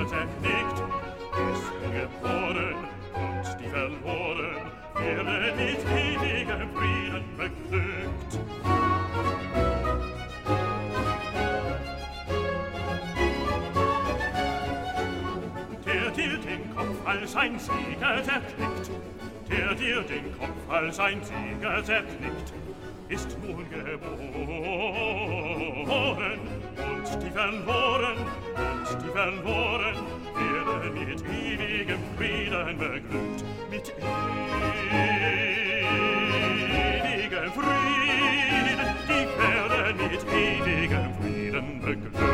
Erde liegt, ist geboren und die verloren werde mit ewigem Frieden beglückt. Der dir den Kopf als ein Sieger zerknickt, der dir den Kopf als ein Sieger zerknickt, ist nun geboren und die verloren sind die verloren, werde mit ewigem Frieden beglückt, mit ewigem Frieden, die werden mit ewigem Frieden beglückt.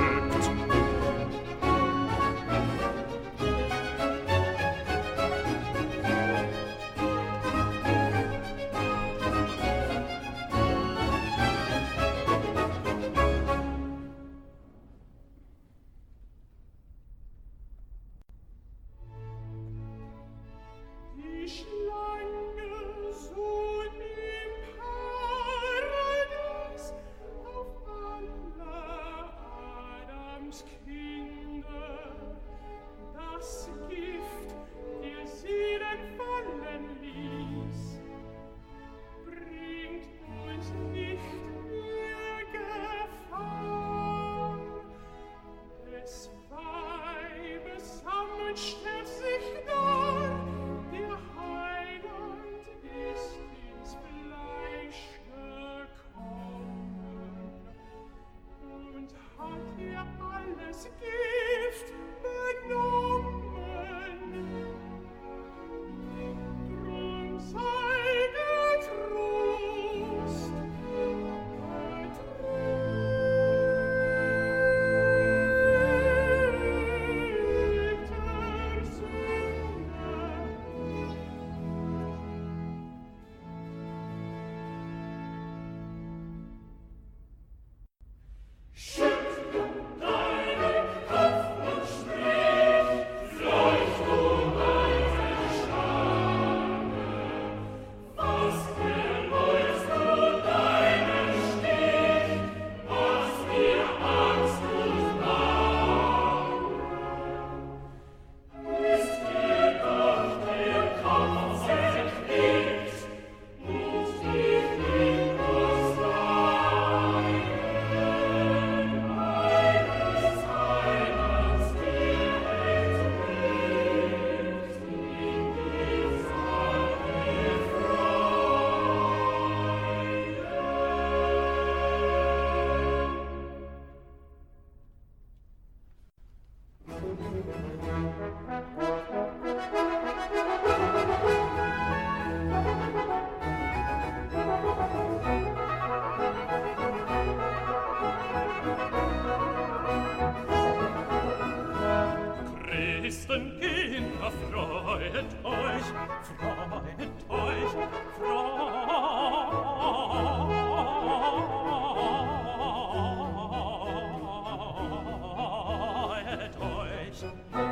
Thank you.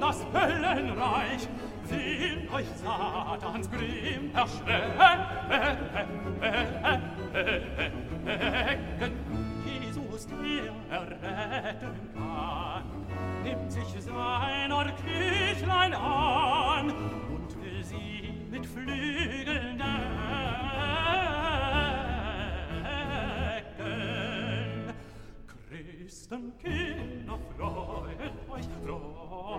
das Höllenreich, sehen euch Satans Grimm erschrecken. Jesus, der erretten kann, nimmt sich seiner Kirchlein an und will sie mit Flügeln decken. Christenkinder, freuet euch, freuet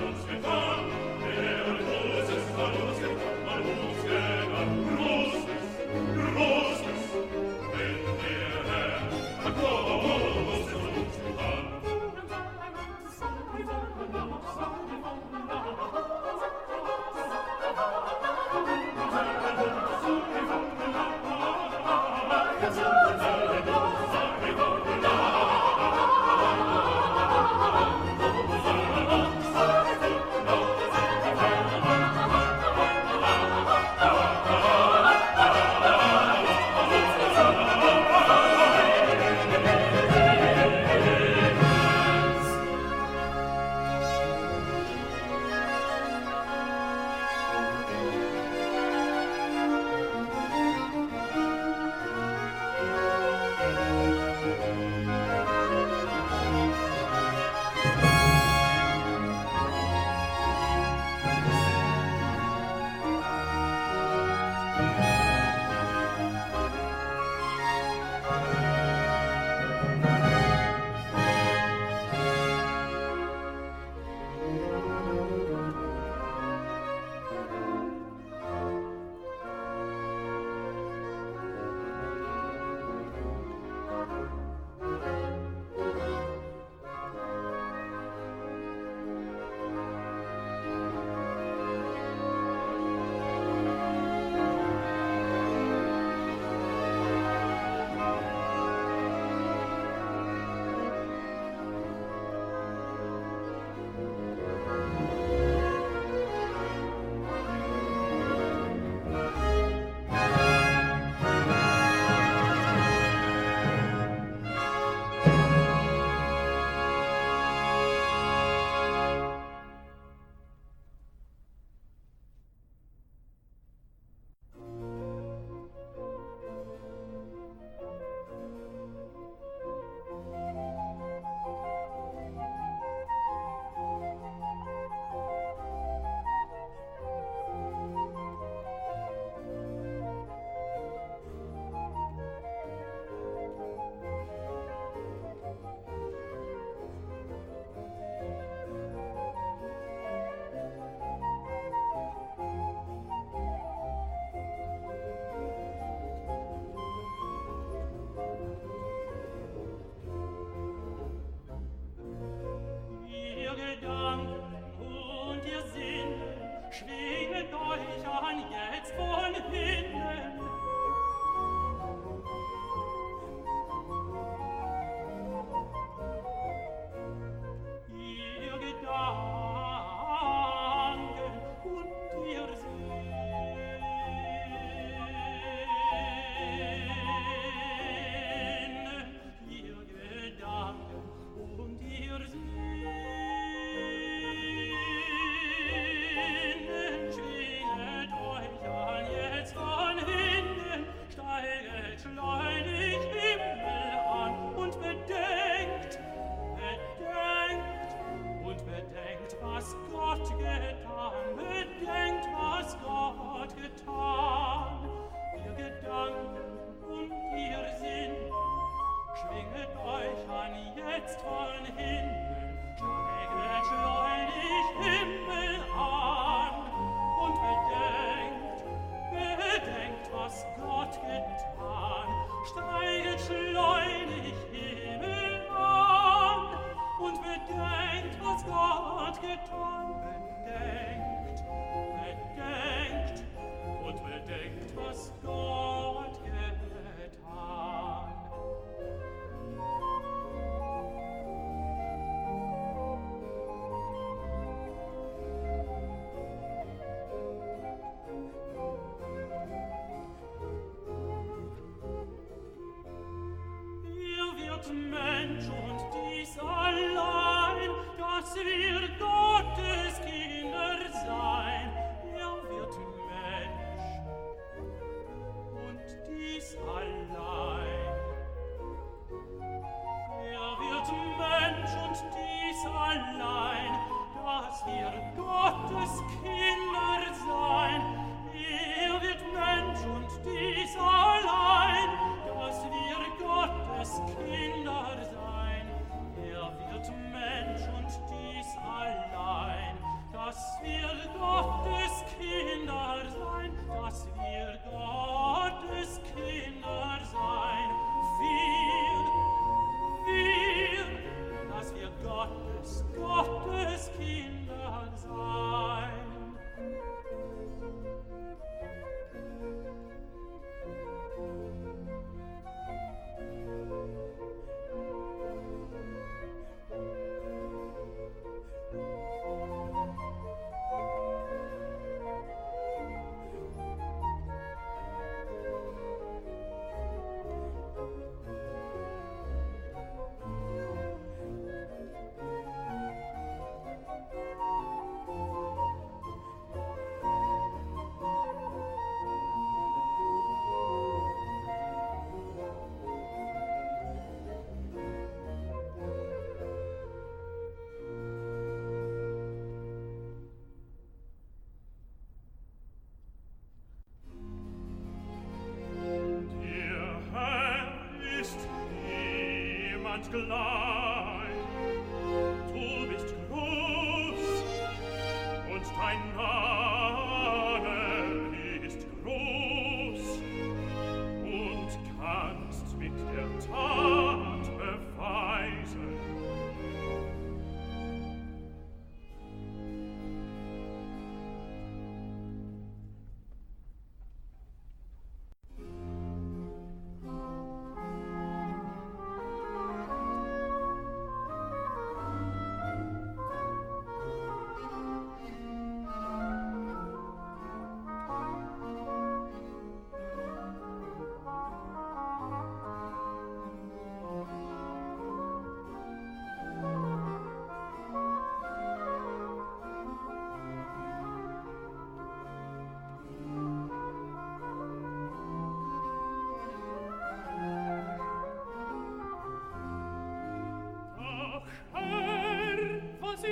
Malus getan, der Malus ist Malus getan, Malus getan,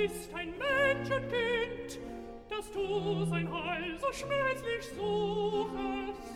bist ein Menschenkind, dass du sein Heil so schmerzlich suchest.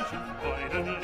Zeichen, deinen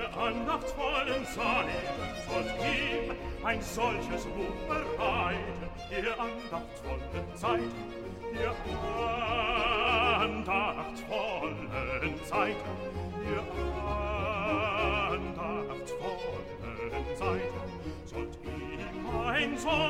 der andachtsvollen Sonne sollt ihm ein solches Buch bereiten, der andachtsvollen Zeit, der andachtsvollen Zeit, der andachtsvollen Zeit, sollt ihm ein solches